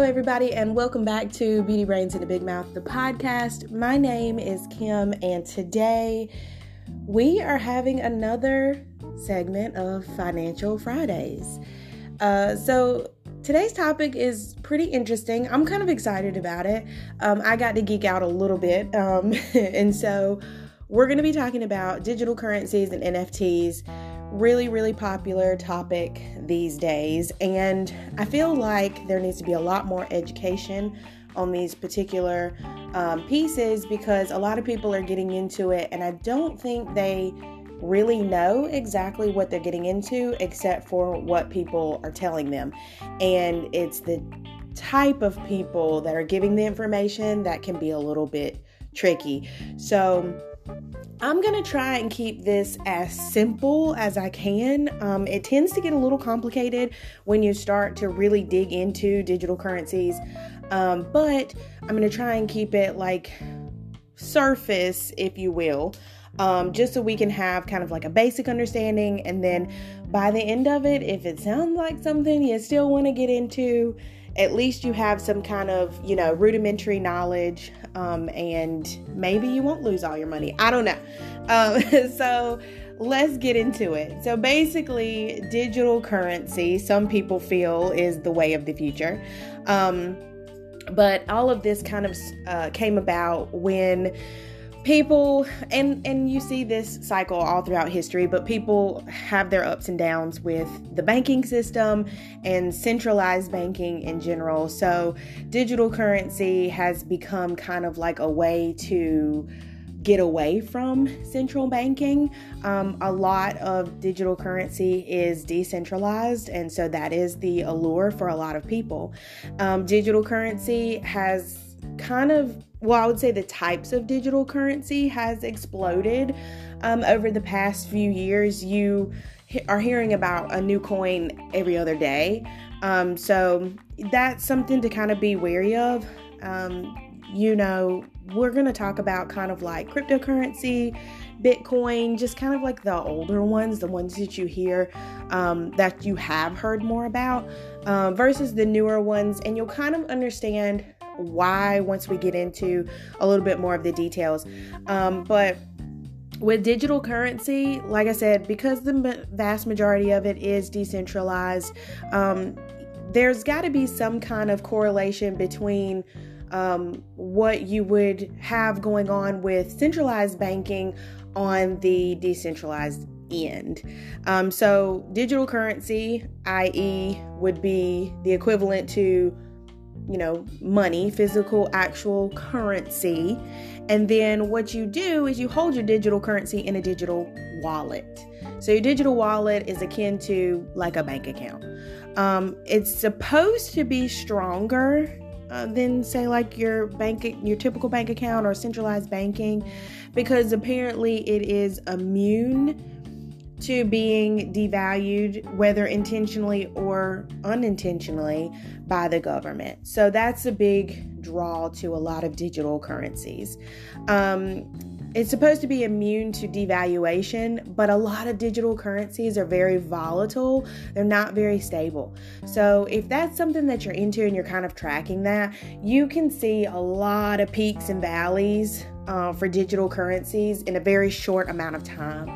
Hello, everybody, and welcome back to Beauty Brains in the Big Mouth, the podcast. My name is Kim, and today we are having another segment of Financial Fridays. Uh, so, today's topic is pretty interesting. I'm kind of excited about it. Um, I got to geek out a little bit, um, and so we're going to be talking about digital currencies and NFTs really, really popular topic these days. And I feel like there needs to be a lot more education on these particular um, pieces because a lot of people are getting into it, and I don't think they really know exactly what they're getting into except for what people are telling them. And it's the type of people that are giving the information that can be a little bit tricky. So, I'm going to try and keep this as simple as I can. Um, it tends to get a little complicated when you start to really dig into digital currencies, um, but I'm going to try and keep it like surface, if you will. Um, just so we can have kind of like a basic understanding. And then by the end of it, if it sounds like something you still want to get into, at least you have some kind of, you know, rudimentary knowledge, um, and maybe you won't lose all your money. I don't know. Um, so let's get into it. So basically, digital currency, some people feel, is the way of the future. Um, but all of this kind of uh, came about when people and and you see this cycle all throughout history but people have their ups and downs with the banking system and centralized banking in general so digital currency has become kind of like a way to get away from central banking. Um, a lot of digital currency is decentralized, and so that is the allure for a lot of people. Um, digital currency has kind of well, I would say the types of digital currency has exploded um, over the past few years. You are hearing about a new coin every other day. Um, so that's something to kind of be wary of. Um, you know, we're going to talk about kind of like cryptocurrency, Bitcoin, just kind of like the older ones, the ones that you hear um, that you have heard more about, uh, versus the newer ones. And you'll kind of understand why once we get into a little bit more of the details. Um, but with digital currency, like I said, because the vast majority of it is decentralized, um, there's got to be some kind of correlation between um, what you would have going on with centralized banking on the decentralized end. Um, so, digital currency, i.e., would be the equivalent to you know, money, physical, actual currency. And then what you do is you hold your digital currency in a digital wallet. So your digital wallet is akin to like a bank account. Um, it's supposed to be stronger uh, than say like your bank, your typical bank account or centralized banking, because apparently it is immune to being devalued, whether intentionally or unintentionally, by the government. So that's a big draw to a lot of digital currencies. Um, it's supposed to be immune to devaluation, but a lot of digital currencies are very volatile. They're not very stable. So, if that's something that you're into and you're kind of tracking that, you can see a lot of peaks and valleys uh, for digital currencies in a very short amount of time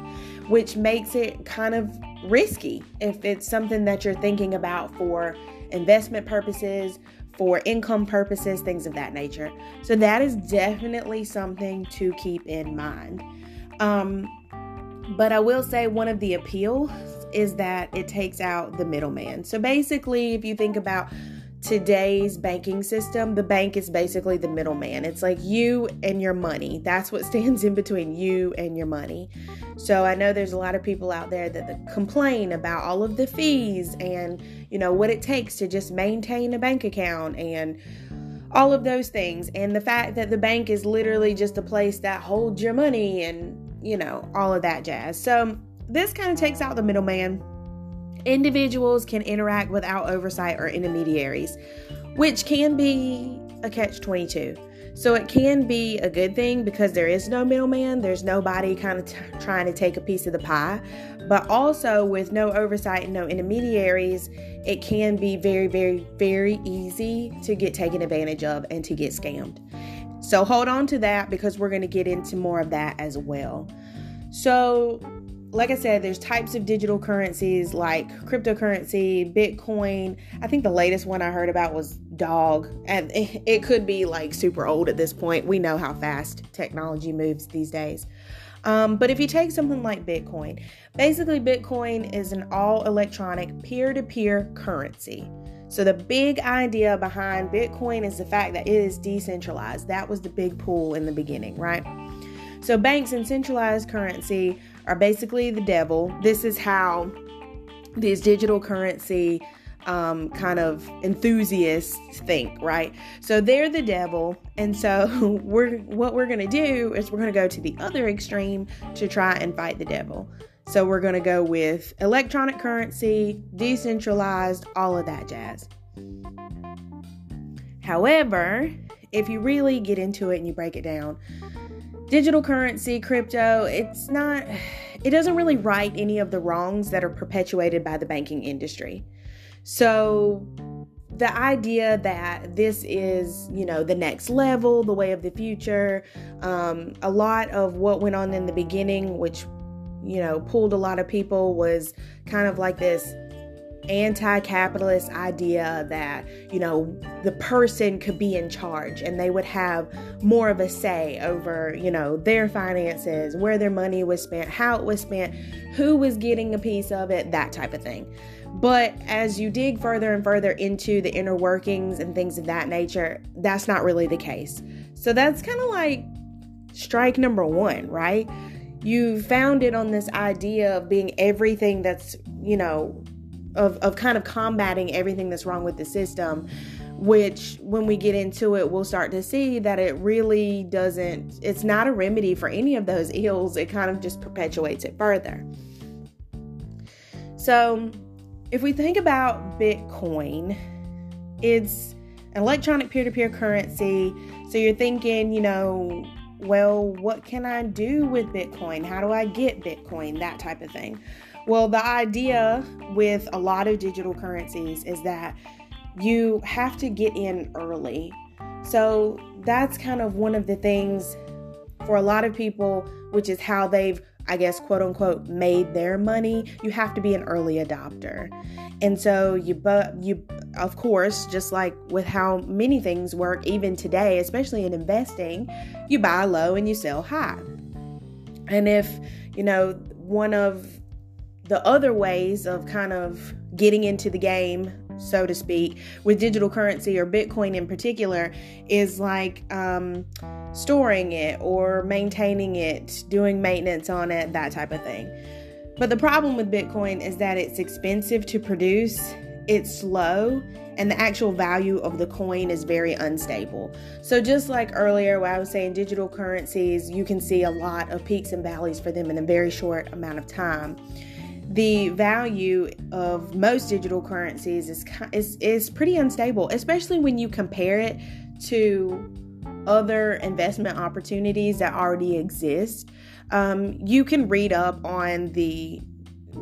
which makes it kind of risky if it's something that you're thinking about for investment purposes, for income purposes, things of that nature. So, that is definitely something to keep in mind. Um, but I will say one of the appeals is that it takes out the middleman. So, basically, if you think about today's banking system, the bank is basically the middleman. It's like you and your money. That's what stands in between you and your money. So I know there's a lot of people out there that complain about all of the fees and, you know, what it takes to just maintain a bank account and all of those things. And the fact that the bank is literally just a place that holds your money and, you know, all of that jazz. So this kind of takes out the middleman individuals can interact without oversight or intermediaries, which can be a catch 22. So it can be a good thing because there is no middleman, there's nobody kind of t- trying to take a piece of the pie. But also, with no oversight and no intermediaries, it can be very, very, very easy to get taken advantage of and to get scammed. So hold on to that because we're going to get into more of that as well. So, like I said, there's types of digital currencies like cryptocurrency, Bitcoin. I think the latest one I heard about was Dog, and it could be like super old at this point. We know how fast technology moves these days. Um, but if you take something like Bitcoin, basically, Bitcoin is an all electronic peer to peer currency. So, the big idea behind Bitcoin is the fact that it is decentralized. That was the big pull in the beginning, right? So, banks and centralized currency are basically the devil. This is how these digital currency um, kind of enthusiasts think, right? So they're the devil, and so we're what we're gonna do is we're gonna go to the other extreme to try and fight the devil. So we're gonna go with electronic currency, decentralized, all of that jazz. However, if you really get into it and you break it down, digital currency, crypto, it's not, it doesn't really right any of the wrongs that are perpetuated by the banking industry. So, the idea that this is, you know, the next level, the way of the future, um, a lot of what went on in the beginning, which, you know, pulled a lot of people, was kind of like this anti-capitalist idea that you know the person could be in charge and they would have more of a say over you know their finances where their money was spent how it was spent who was getting a piece of it that type of thing. But as you dig further and further into the inner workings and things of that nature that's not really the case. So that's kind of like strike number one right? You found it on this idea of being everything that's you know of, of kind of combating everything that's wrong with the system which when we get into it we'll start to see that it really doesn't it's not a remedy for any of those ills. It kind of just perpetuates it further. So if we think about bitcoin it's an electronic peer-to-peer currency. So you're thinking you know well what can i do with bitcoin? How do i get bitcoin? That type of thing well, the idea with a lot of digital currencies is that you have to get in early. So that's kind of one of the things for a lot of people, which is how they've, I guess, quote unquote, made their money. You have to be an early adopter. And so you, but you, of course, just like with how many things work, even today, especially in investing, you buy low and you sell high. And if, you know, one of the other ways of kind of getting into the game, so to speak, with digital currency or Bitcoin in particular, is like um, storing it or maintaining it, doing maintenance on it, that type of thing. But the problem with Bitcoin is that it's expensive to produce, it's slow, and the actual value of the coin is very unstable. So, just like earlier, where I was saying digital currencies, you can see a lot of peaks and valleys for them in a very short amount of time the value of most digital currencies is, is is pretty unstable, especially when you compare it to other investment opportunities that already exist. Um, you can read up on the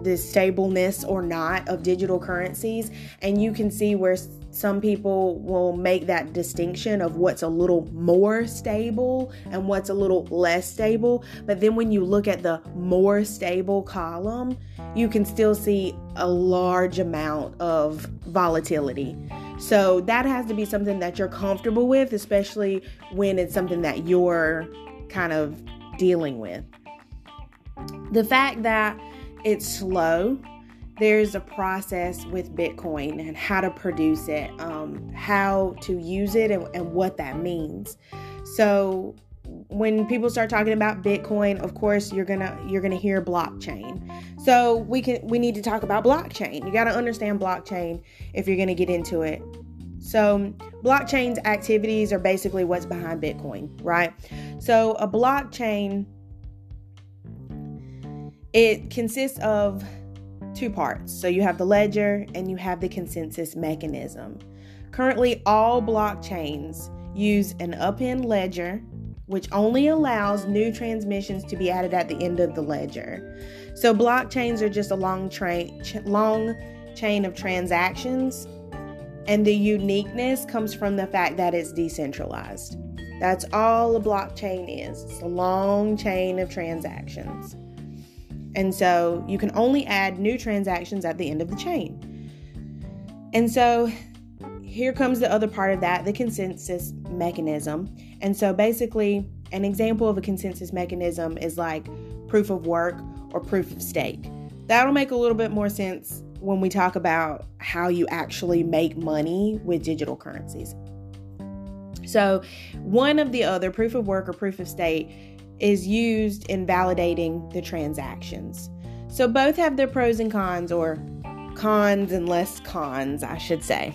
the stableness or not of digital currencies, and you can see where some people will make that distinction of what's a little more stable and what's a little less stable. But then when you look at the more stable column, you can still see a large amount of volatility. So that has to be something that you're comfortable with, especially when it's something that you're kind of dealing with. The fact that it's slow there's a process with Bitcoin and how to produce it, um, how to use it, and, and what that means. So when people start talking about Bitcoin, of course you're gonna you're gonna hear blockchain. So we can we need to talk about blockchain. You got to understand blockchain if you're gonna get into it. So blockchain's activities are basically what's behind Bitcoin, right? So a blockchain it consists of two parts. So you have the ledger and you have the consensus mechanism. Currently, all blockchains use an append ledger, which only allows new transmissions to be added at the end of the ledger. So blockchains are just a long ch- long chain of transactions, and the uniqueness comes from the fact that it's decentralized. That's all a blockchain is. It's a long chain of transactions. And so you can only add new transactions at the end of the chain. And so here comes the other part of that the consensus mechanism. And so basically, an example of a consensus mechanism is like proof of work or proof of stake. That'll make a little bit more sense when we talk about how you actually make money with digital currencies. So, one of the other proof of work or proof of stake is used in validating the transactions. So, both have their pros and cons, or cons and less cons, I should say.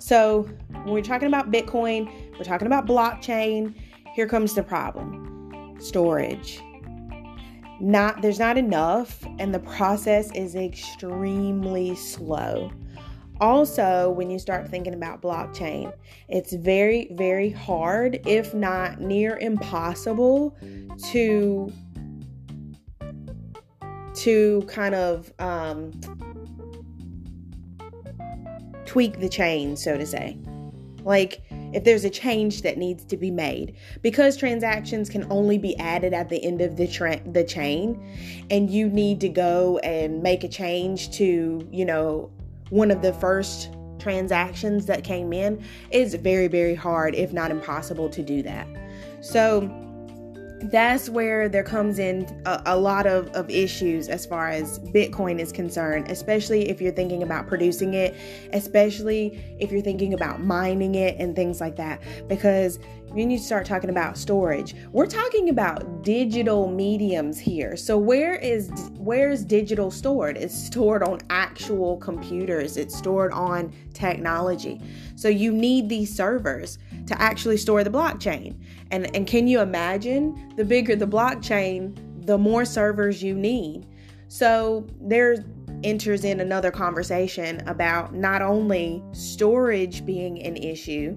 So, when we're talking about Bitcoin, we're talking about blockchain. Here comes the problem storage. Not there's not enough, and the process is extremely slow. Also, when you start thinking about blockchain, it's very, very hard, if not near impossible, to to kind of um, tweak the chain, so to say. Like if there's a change that needs to be made because transactions can only be added at the end of the tra- the chain and you need to go and make a change to, you know, one of the first transactions that came in, it's very very hard if not impossible to do that. So that's where there comes in a, a, lot of, of issues as far as Bitcoin is concerned, especially if you're thinking about producing it, especially if you're thinking about mining it and things like that. Because you start talking about storage, we're talking about digital mediums here. So where is where is digital stored? It's stored on actual computers. It's stored on technology. So you need these servers to actually store the blockchain. And and can you imagine the bigger the blockchain, the more servers you need. So there enters in another conversation about not only storage being an issue,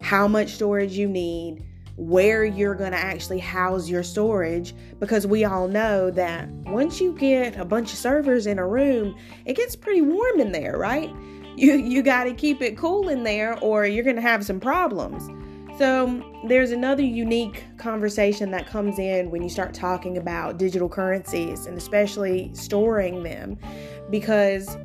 how much storage you need, where you're going to actually house your storage because we all know that once you get a bunch of servers in a room, it gets pretty warm in there, right? You you got to keep it cool in there or you're going to have some problems. So, there's another unique conversation that comes in when you start talking about digital currencies and especially storing them because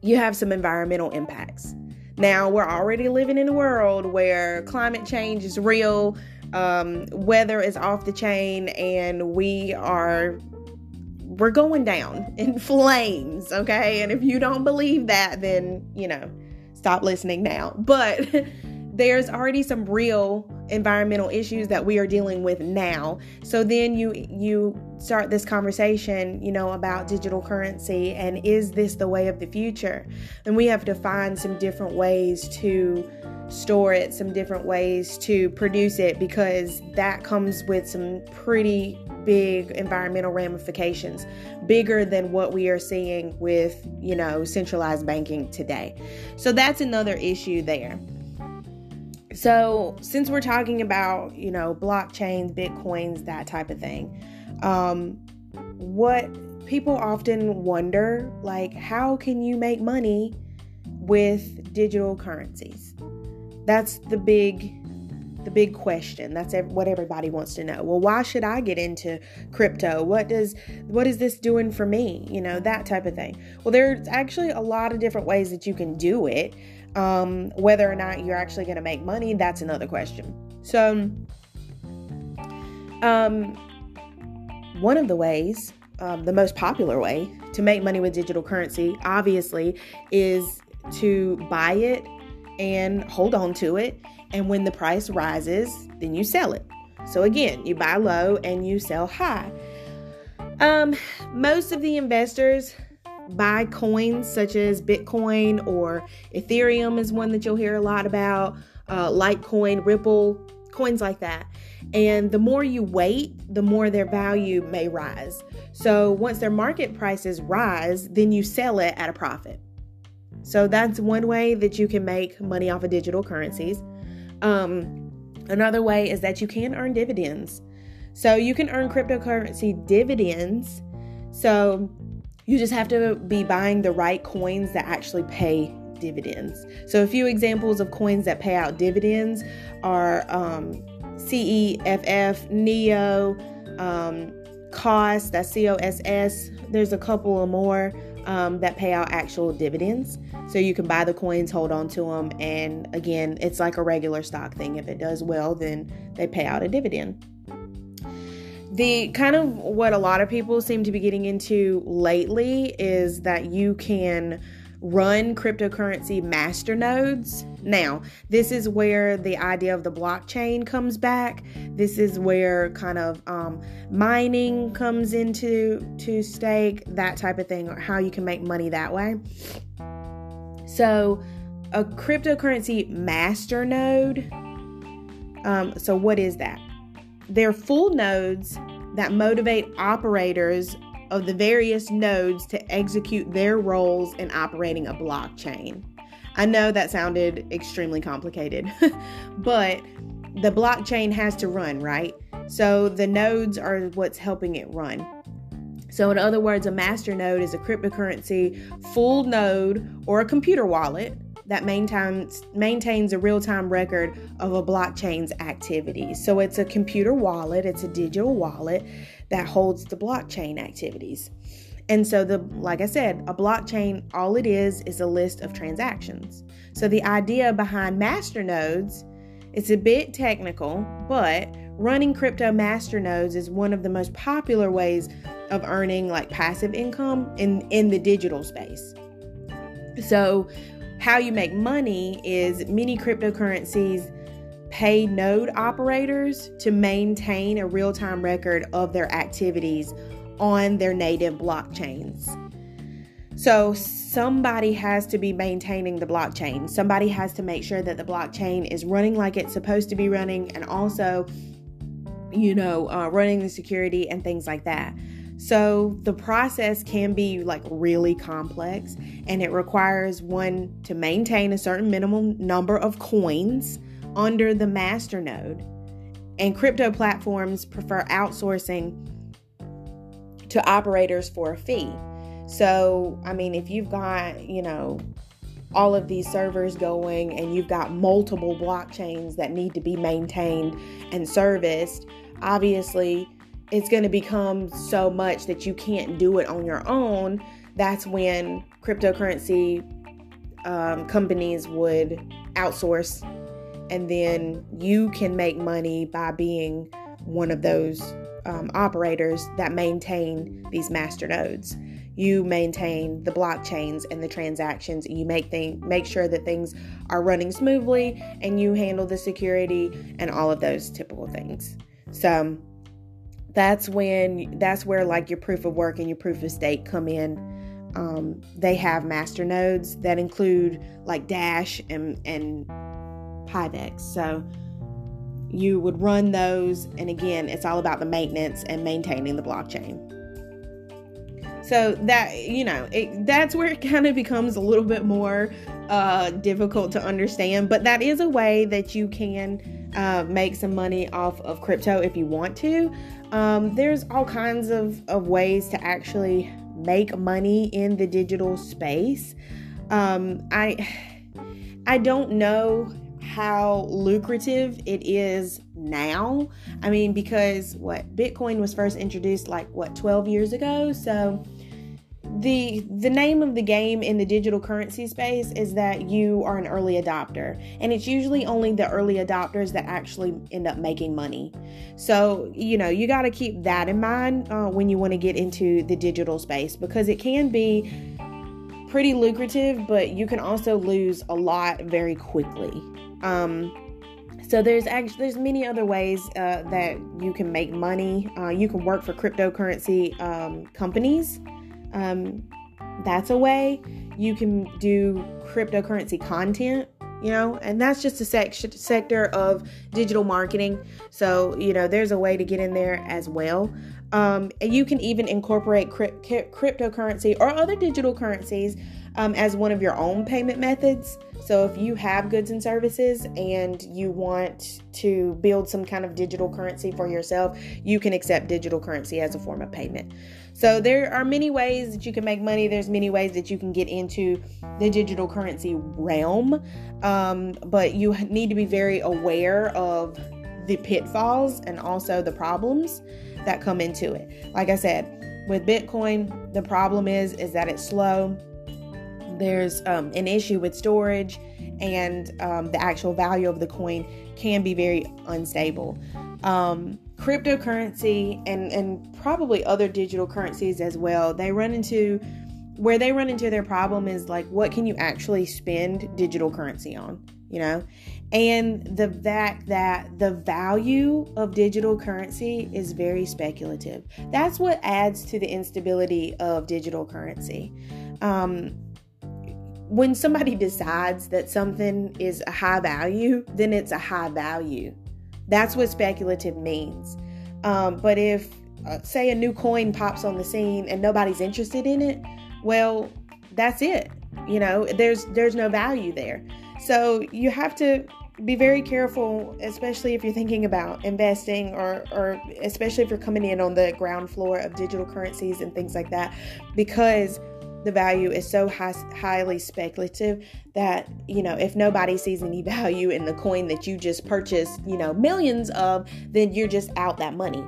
you have some environmental impacts. Now, we're already living in a world where climate change is real, um, weather is off the chain, and we are we're going down in flames, okay? And if you don't believe that, then, you know, stop listening now. But there's already some real environmental issues that we are dealing with now. So then you you start this conversation, you know, about digital currency and is this the way of the future? And we have to find some different ways to store it, some different ways to produce it because that comes with some pretty big environmental ramifications, bigger than what we are seeing with, you know, centralized banking today. So that's another issue there. So, since we're talking about, you know, blockchains, bitcoins, that type of thing, um, what people often wonder, like, how can you make money with digital currencies? That's the big the big question. That's what everybody wants to know. Well why should i get into crypto? What does what is this doing for me? You know that type of thing. Well there's actually a lot of different ways that you can do it. Um, whether or not you're actually going to make money, that's another question. So, um, one of the ways, um, the most popular way to make money with digital currency, obviously, is to buy it and hold on to it. And when the price rises, then you sell it. So, again, you buy low and you sell high. Um, most of the investors buy coins such as Bitcoin or Ethereum is one that you'll hear a lot about, uh, Litecoin, Ripple, coins like that. And the more you wait, the more their value may rise. So once their market prices rise, then you sell it at a profit. So that's one way that you can make money off of digital currencies. Um, another way is that you can earn dividends. So you can earn cryptocurrency dividends. So you just have to be buying the right coins that actually pay dividends. So a few examples of coins that pay out dividends are um, CEFF, NEO, um, COSS, that's COSS. There's a couple of more um, that pay out actual dividends. So you can buy the coins, hold on to them, and again, it's like a regular stock thing. If it does well, then they pay out a dividend. The kind of what a lot of people seem to be getting into lately is that you can run cryptocurrency master nodes. Now, this is where the idea of the blockchain comes back. This is where kind of um, mining comes into to stake, that type of thing, or how you can make money that way. So, a cryptocurrency master node. Um, so, what is that? They're full nodes that motivate operators of the various nodes to execute their roles in operating a blockchain. I know that sounded extremely complicated, but the blockchain has to run, right? So the nodes are what's helping it run. So, in other words, a master node is a cryptocurrency full node or a computer wallet that maintains maintains a real-time record of a blockchain's activities. So it's a computer wallet, it's a digital wallet that holds the blockchain activities. And so the like I said, a blockchain all it is is a list of transactions. So the idea behind master nodes it's a bit technical, but running crypto master nodes is one of the most popular ways of earning like passive income in in the digital space. So how you make money is many cryptocurrencies pay node operators to maintain a real time record of their activities on their native blockchains. So, somebody has to be maintaining the blockchain. Somebody has to make sure that the blockchain is running like it's supposed to be running and also, you know, uh, running the security and things like that. So the process can be like really complex and it requires one to maintain a certain minimum number of coins under the master node. And crypto platforms prefer outsourcing to operators for a fee. So, I mean, if you've got, you know, all of these servers going and you've got multiple blockchains that need to be maintained and serviced, obviously it's going to become so much that you can't do it on your own. That's when cryptocurrency um, companies would outsource, and then you can make money by being one of those um, operators that maintain these master nodes. You maintain the blockchains and the transactions. You make thing, make sure that things are running smoothly, and you handle the security and all of those typical things. So that's when that's where like your proof of work and your proof of stake come in. Um, they have master nodes that include like Dash and and Paydex. So you would run those, and again, it's all about the maintenance and maintaining the blockchain. So that you know, it, that's where it kind of becomes a little bit more uh, difficult to understand. But that is a way that you can uh, make some money off of crypto if you want to. Um, there's all kinds of, of ways to actually make money in the digital space. Um, I I don't know how lucrative it is now. I mean, because what Bitcoin was first introduced like what 12 years ago, so the the name of the game in the digital currency space is that you are an early adopter. And it's usually only the early adopters that actually end up making money. So you know you got to keep that in mind uh, when you want to get into the digital space because it can be pretty lucrative but you can also lose a lot very quickly um, so there's actually there's many other ways uh, that you can make money. Uh, you can work for cryptocurrency um, companies. Um, that's a way. You can do cryptocurrency content you know and that's just a sec- sector of digital marketing. So you know there's a way to get in there as well. Um, you can even incorporate crypt- cryptocurrency or other digital currencies um, as one of your own payment methods. So, if you have goods and services and you want to build some kind of digital currency for yourself, you can accept digital currency as a form of payment. So, there are many ways that you can make money. There's many ways that you can get into the digital currency realm, um, but you need to be very aware of the pitfalls and also the problems that come into it. Like I said, with Bitcoin, the problem is is that it's slow there's um, an issue with storage and um, the actual value of the coin can be very unstable. Um, cryptocurrency and, and probably other digital currencies as well, they run into where they run into their problem is like what can you actually spend digital currency on, you know? And the fact that the value of digital currency is very speculative. That's what adds to the instability of digital currency. Um, when somebody decides that something is a high value, then it's a high value. That's what speculative means. Um, but if, uh, say, a new coin pops on the scene and nobody's interested in it, well, that's it. You know, there's there's no value there. So you have to be very careful, especially if you're thinking about investing or, or especially if you're coming in on the ground floor of digital currencies and things like that, because the value is so high, highly speculative that you know if nobody sees any value in the coin that you just purchased you know millions of then you're just out that money.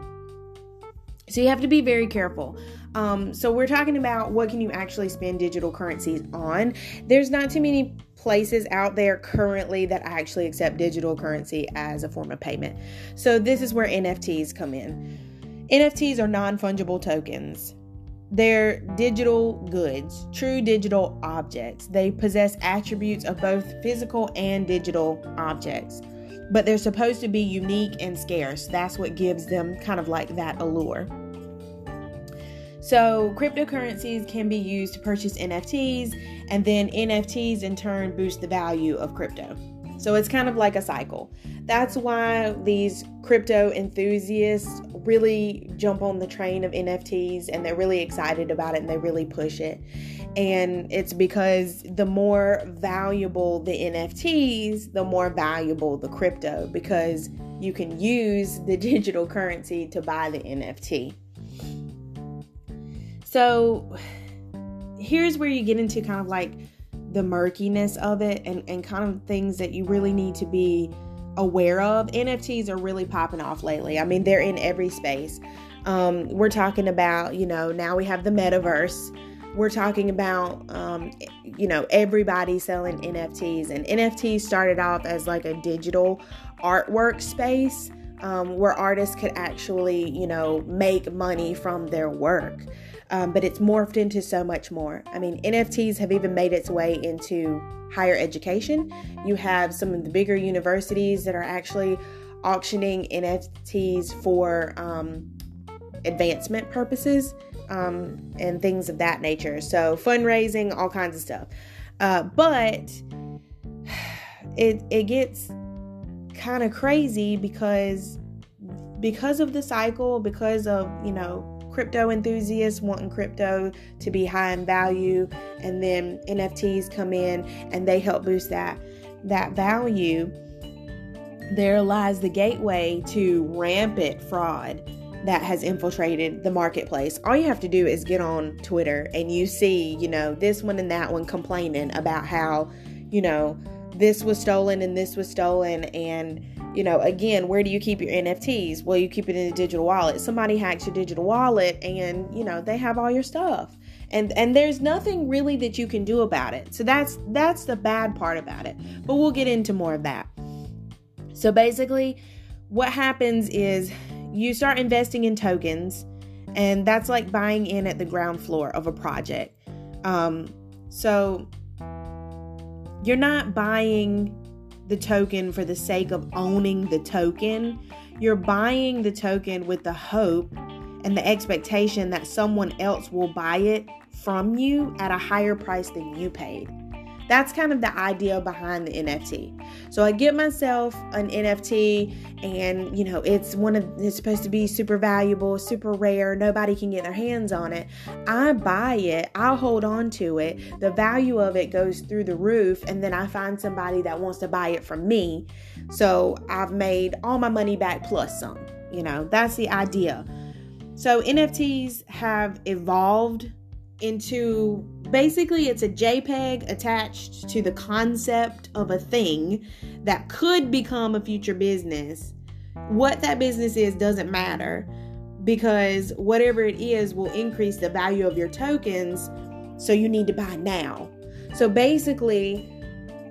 So you have to be very careful. Um, so we're talking about what can you actually spend digital currencies on. There's not too many places out there currently that actually accept digital currency as a form of payment. So this is where nfts come in. Nfts are non-fungible tokens they're digital goods, true digital objects. They possess attributes of both physical and digital objects, but they're supposed to be unique and scarce. That's what gives them kind of like that allure. So, cryptocurrencies can be used to purchase NFTs, and then NFTs in turn boost the value of crypto. So, it's kind of like a cycle. That's why these crypto enthusiasts really jump on the train of NFTs and they're really excited about it and they really push it. And it's because the more valuable the NFTs, the more valuable the crypto because you can use the digital currency to buy the NFT. So here's where you get into kind of like the murkiness of it and, and kind of things that you really need to be aware of. NFTs are really popping off lately. I mean, they're in every space. Um, we're talking about, you know, now we have the metaverse. We're talking about, um, you know, everybody selling NFTs. And NFTs started off as like a digital artwork space um, where artists could actually, you know, make money from their work um, but it's morphed into so much more. I mean, NFTs have even made its way into higher education. You have some of the bigger universities that are actually auctioning NFTs for um, advancement purposes um, and things of that nature. So, fundraising, all kinds of stuff. Uh, but it it gets kind of crazy because because of the cycle, because of you know crypto enthusiasts wanting crypto to be high in value and then NFTs come in and they help boost that that value there lies the gateway to rampant fraud that has infiltrated the marketplace. All you have to do is get on Twitter and you see, you know, this one and that one complaining about how, you know, this was stolen and this was stolen and you know, again, where do you keep your NFTs? Well, you keep it in a digital wallet. Somebody hacks your digital wallet and, you know, they have all your stuff. And and there's nothing really that you can do about it. So that's that's the bad part about it. But we'll get into more of that. So basically, what happens is you start investing in tokens and that's like buying in at the ground floor of a project. Um, so you're not buying the token for the sake of owning the token. You're buying the token with the hope and the expectation that someone else will buy it from you at a higher price than you paid. That's kind of the idea behind the NFT. So I get myself an NFT and you know, it's one of it's supposed to be super valuable, super rare, nobody can get their hands on it. I buy it, I'll hold on to it. The value of it goes through the roof and then I find somebody that wants to buy it from me. So I've made all my money back plus some. You know, that's the idea. So NFTs have evolved into basically it's a JPEG attached to the concept of a thing that could become a future business. What that business is doesn't matter because whatever it is will increase the value of your tokens, so you need to buy now. So basically,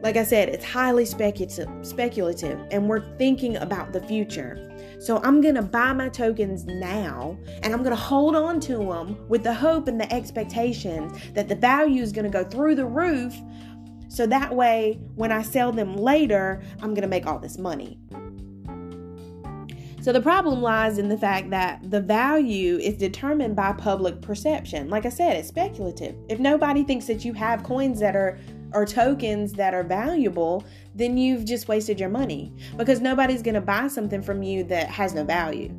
like I said, it's highly speculative, speculative and we're thinking about the future. So I'm going to buy my tokens now and I'm going to hold on to them with the hope and the expectations that the value is going to go through the roof. So that way, when I sell them later, I'm going to make all this money. So the problem lies in the fact that the value is determined by public perception. Like I said, it's speculative. If nobody thinks that you have coins that are or tokens that are valuable, then you've just wasted your money because nobody's going to buy something from you that has no value.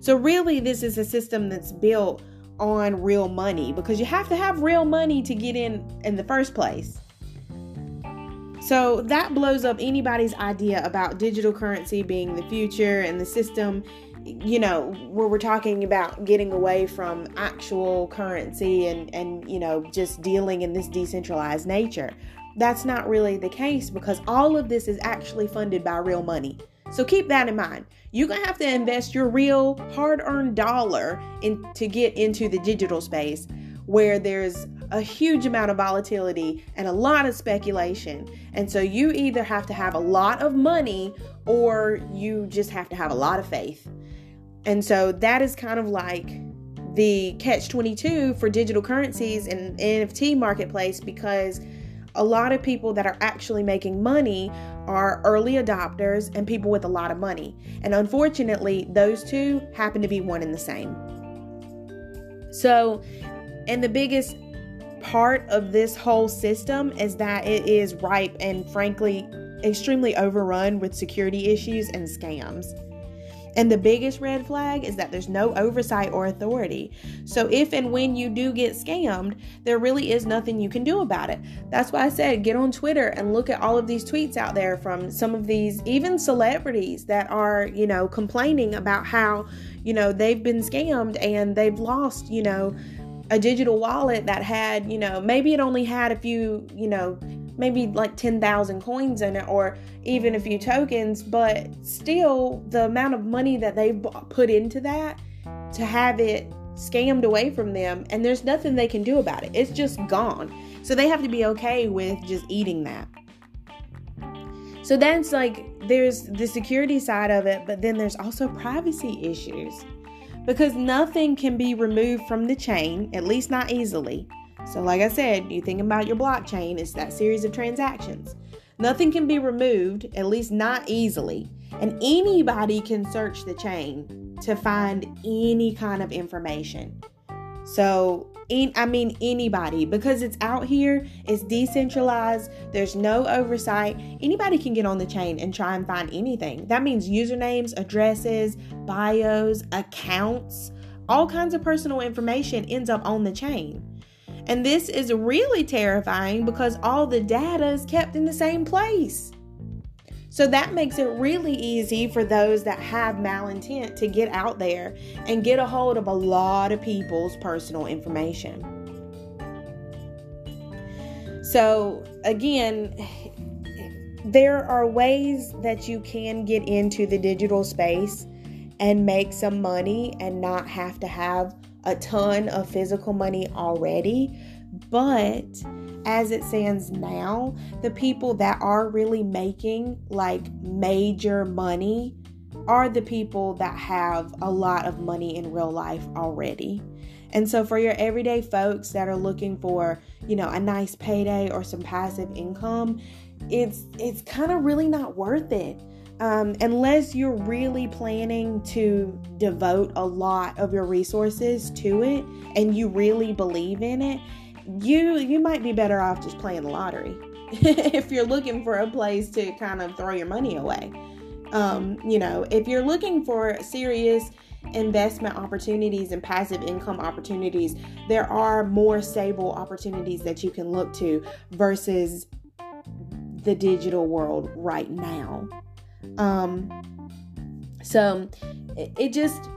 So, really, this is a system that's built on real money because you have to have real money to get in in the first place. So, that blows up anybody's idea about digital currency being the future and the system you know where we're talking about getting away from actual currency and and you know just dealing in this decentralized nature that's not really the case because all of this is actually funded by real money so keep that in mind you're gonna have to invest your real hard-earned dollar in to get into the digital space where there's a huge amount of volatility and a lot of speculation. And so you either have to have a lot of money or you just have to have a lot of faith. And so that is kind of like the catch 22 for digital currencies and NFT marketplace because a lot of people that are actually making money are early adopters and people with a lot of money. And unfortunately, those two happen to be one and the same. So, and the biggest part of this whole system is that it is ripe and frankly extremely overrun with security issues and scams. And the biggest red flag is that there's no oversight or authority. So, if and when you do get scammed, there really is nothing you can do about it. That's why I said get on Twitter and look at all of these tweets out there from some of these, even celebrities that are, you know, complaining about how, you know, they've been scammed and they've lost, you know, a digital wallet that had, you know, maybe it only had a few, you know, maybe like 10,000 coins in it or even a few tokens, but still the amount of money that they've put into that to have it scammed away from them and there's nothing they can do about it. It's just gone. So they have to be okay with just eating that. So that's like there's the security side of it, but then there's also privacy issues. Because nothing can be removed from the chain, at least not easily. So, like I said, you think about your blockchain, it's that series of transactions. Nothing can be removed, at least not easily, and anybody can search the chain to find any kind of information. So, in, I mean, anybody, because it's out here, it's decentralized, there's no oversight. Anybody can get on the chain and try and find anything. That means usernames, addresses, bios, accounts, all kinds of personal information ends up on the chain. And this is really terrifying because all the data is kept in the same place. So that makes it really easy for those that have malintent to get out there and get a hold of a lot of people's personal information. So, again, there are ways that you can get into the digital space and make some money and not have to have a ton of physical money already. But as it stands now, the people that are really making like major money are the people that have a lot of money in real life already. And so for your everyday folks that are looking for, you know, a nice payday or some passive income, it's it's kind of really not worth it um, unless you're really planning to devote a lot of your resources to it and you really believe in it, you you might be better off just playing the lottery if you're looking for a place to kind of throw your money away. Um, you know, if you're looking for serious investment opportunities and passive income opportunities, there are more stable opportunities that you can look to versus the digital world right now. Um, so it, it just,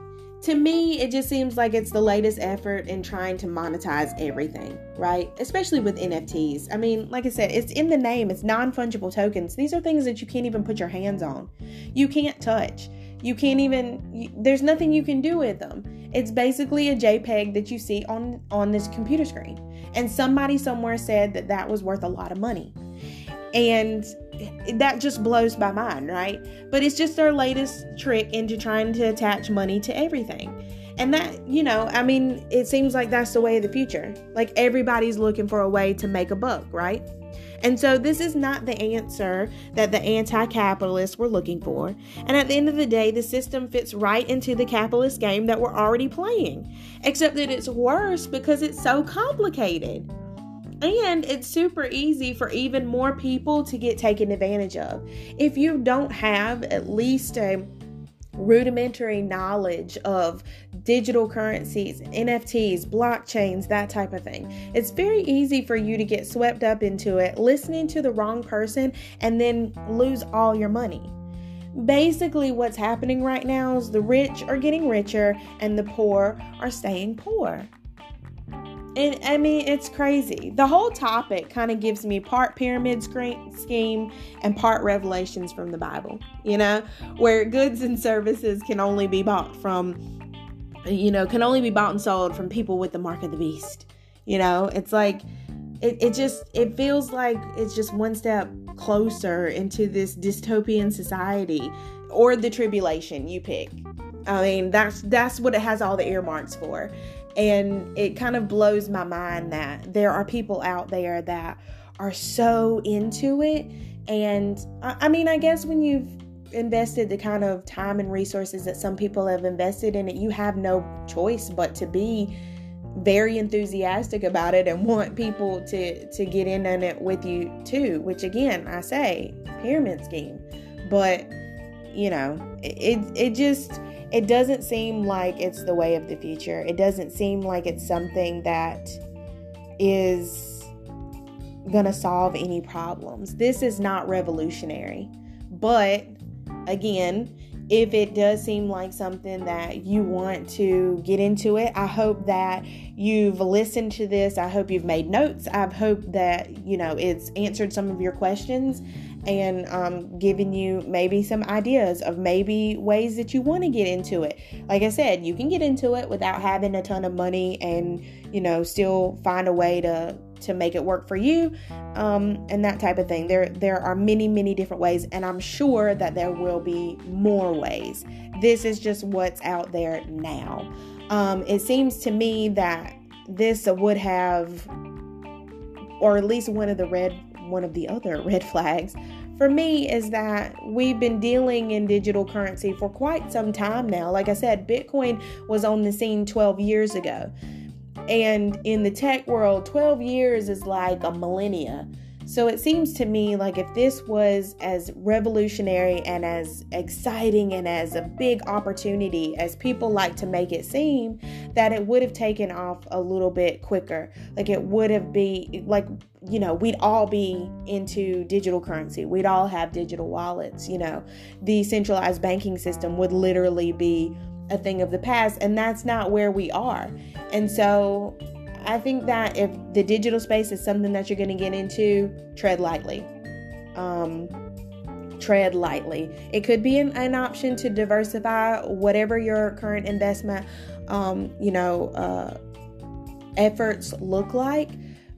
to me, it just seems like it's the latest effort in trying to monetize everything, right? Especially with NFTs. I mean, like I said, it's in the name, it's non fungible tokens. These are things that you can't even put your hands on, you can't touch. You can't even there's nothing you can do with them. It's basically a JPEG that you see on on this computer screen. And somebody somewhere said that that was worth a lot of money. And that just blows my mind, right? But it's just their latest trick into trying to attach money to everything. And that, you know, I mean, it seems like that's the way of the future. Like everybody's looking for a way to make a buck, right? And so this is not the answer that the anti capitalists were looking for. And at the end of the day, the system fits right into the capitalist game that we're already playing, except that it's worse because it's so complicated. And it's super easy for even more people to get taken advantage of. If you don't have at least a rudimentary knowledge of digital currencies, NFTs, blockchains, that type of thing. It's very easy for you to get swept up into it, listening to the wrong person, and then lose all your money. Basically, what's happening right now is the rich are getting richer and the poor are staying poor. And I mean, it's crazy. The whole topic kind of gives me part pyramid scheme and part revelations from the Bible, you know, where goods and services can only be bought from, you know, can only be bought and sold from people with the mark of the beast. You know, it's like, it, it just, it feels like it's just one step closer into this dystopian society or the tribulation you pick. I mean, that's that's what it has all the earmarks for. And it kind of blows my mind that there are people out there that are so into it. And I, mean, I guess when you've invested the kind of time and resources that some people have invested in it, you have no choice but to be very enthusiastic about it and want people to to get in on it with you too which again i say pyramid scheme but you know it it just it doesn't seem like it's the way of the future. It doesn't seem like it's something that is going to solve any problems. This is not revolutionary. But again, if it does seem like something that you want to get into it, I hope that you've listened to this. I hope you've made notes. I hope that, you know, it's answered some of your questions and um, giving you maybe some ideas of maybe ways that you want to get into it. Like I said, you can get into it without having a ton of money and, you know, still find a way to to make it work for you um, and that type of thing. There there are many many different ways and i'm sure that there will be more ways. This is just what's out there now. Um, it seems to me that this would have or at least one of the red one of the other red flags for me is that we've been dealing in digital currency for quite some time now. Like I said, Bitcoin was on the scene 12 years ago. And in the tech world, 12 years is like a millennia. So it seems to me like if this was as revolutionary and as exciting and as a big opportunity as people like to make it seem, that it would have taken off a little bit quicker. Like it would have be like you know, we'd all be into digital currency. We'd all have digital wallets, you know. The centralized banking system would literally be a thing of the past and that's not where we are. And so I think that if the digital space is something that you're going to get into, tread lightly. Um, tread lightly. It could be an, an, option to diversify whatever your current investment, um, you know, uh, efforts look like.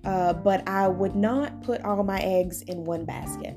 Uh, but I would not put all my eggs in one basket.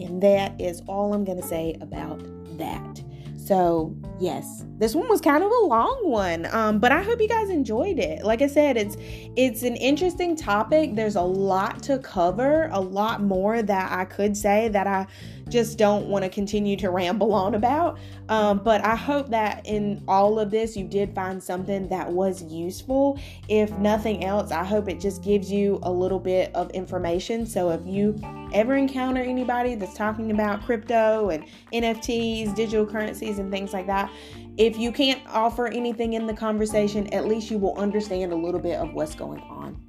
And that is all I'm going to say about that. So, yes, this one was kind of a long one, um, but I hope you guys enjoyed it. Like I said, it's it's an interesting topic. There's a lot to cover, a lot more that I could say that I just don't want to continue to ramble on about. Um, but I hope that in all of this, you did find something that was useful. If nothing else, I hope it just gives you a little bit of information. So if you ever encounter anybody that's talking about crypto and NFTs, digital currencies, and things like that, if you can't offer anything in the conversation, at least you will understand a little bit of what's going on.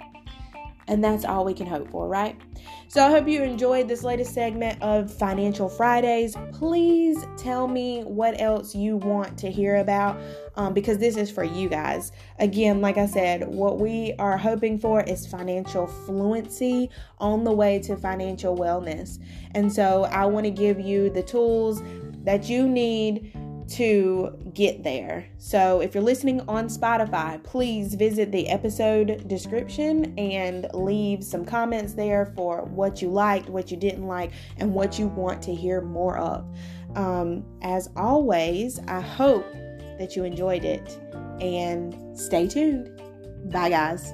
And that's all we can hope for, right? So I hope you enjoyed this latest segment of Financial Fridays. Please tell me what else you want to hear about um, because this is for you guys. Again, like I said, what we are hoping for is financial fluency on the way to financial wellness. And so I want to give you the tools that you need to get there. So, if you're listening on Spotify, please visit the episode description and leave some comments there for what you liked, what you didn't like, and what you want to hear more of. Um, as always, I hope that you enjoyed it and stay tuned. Bye, guys.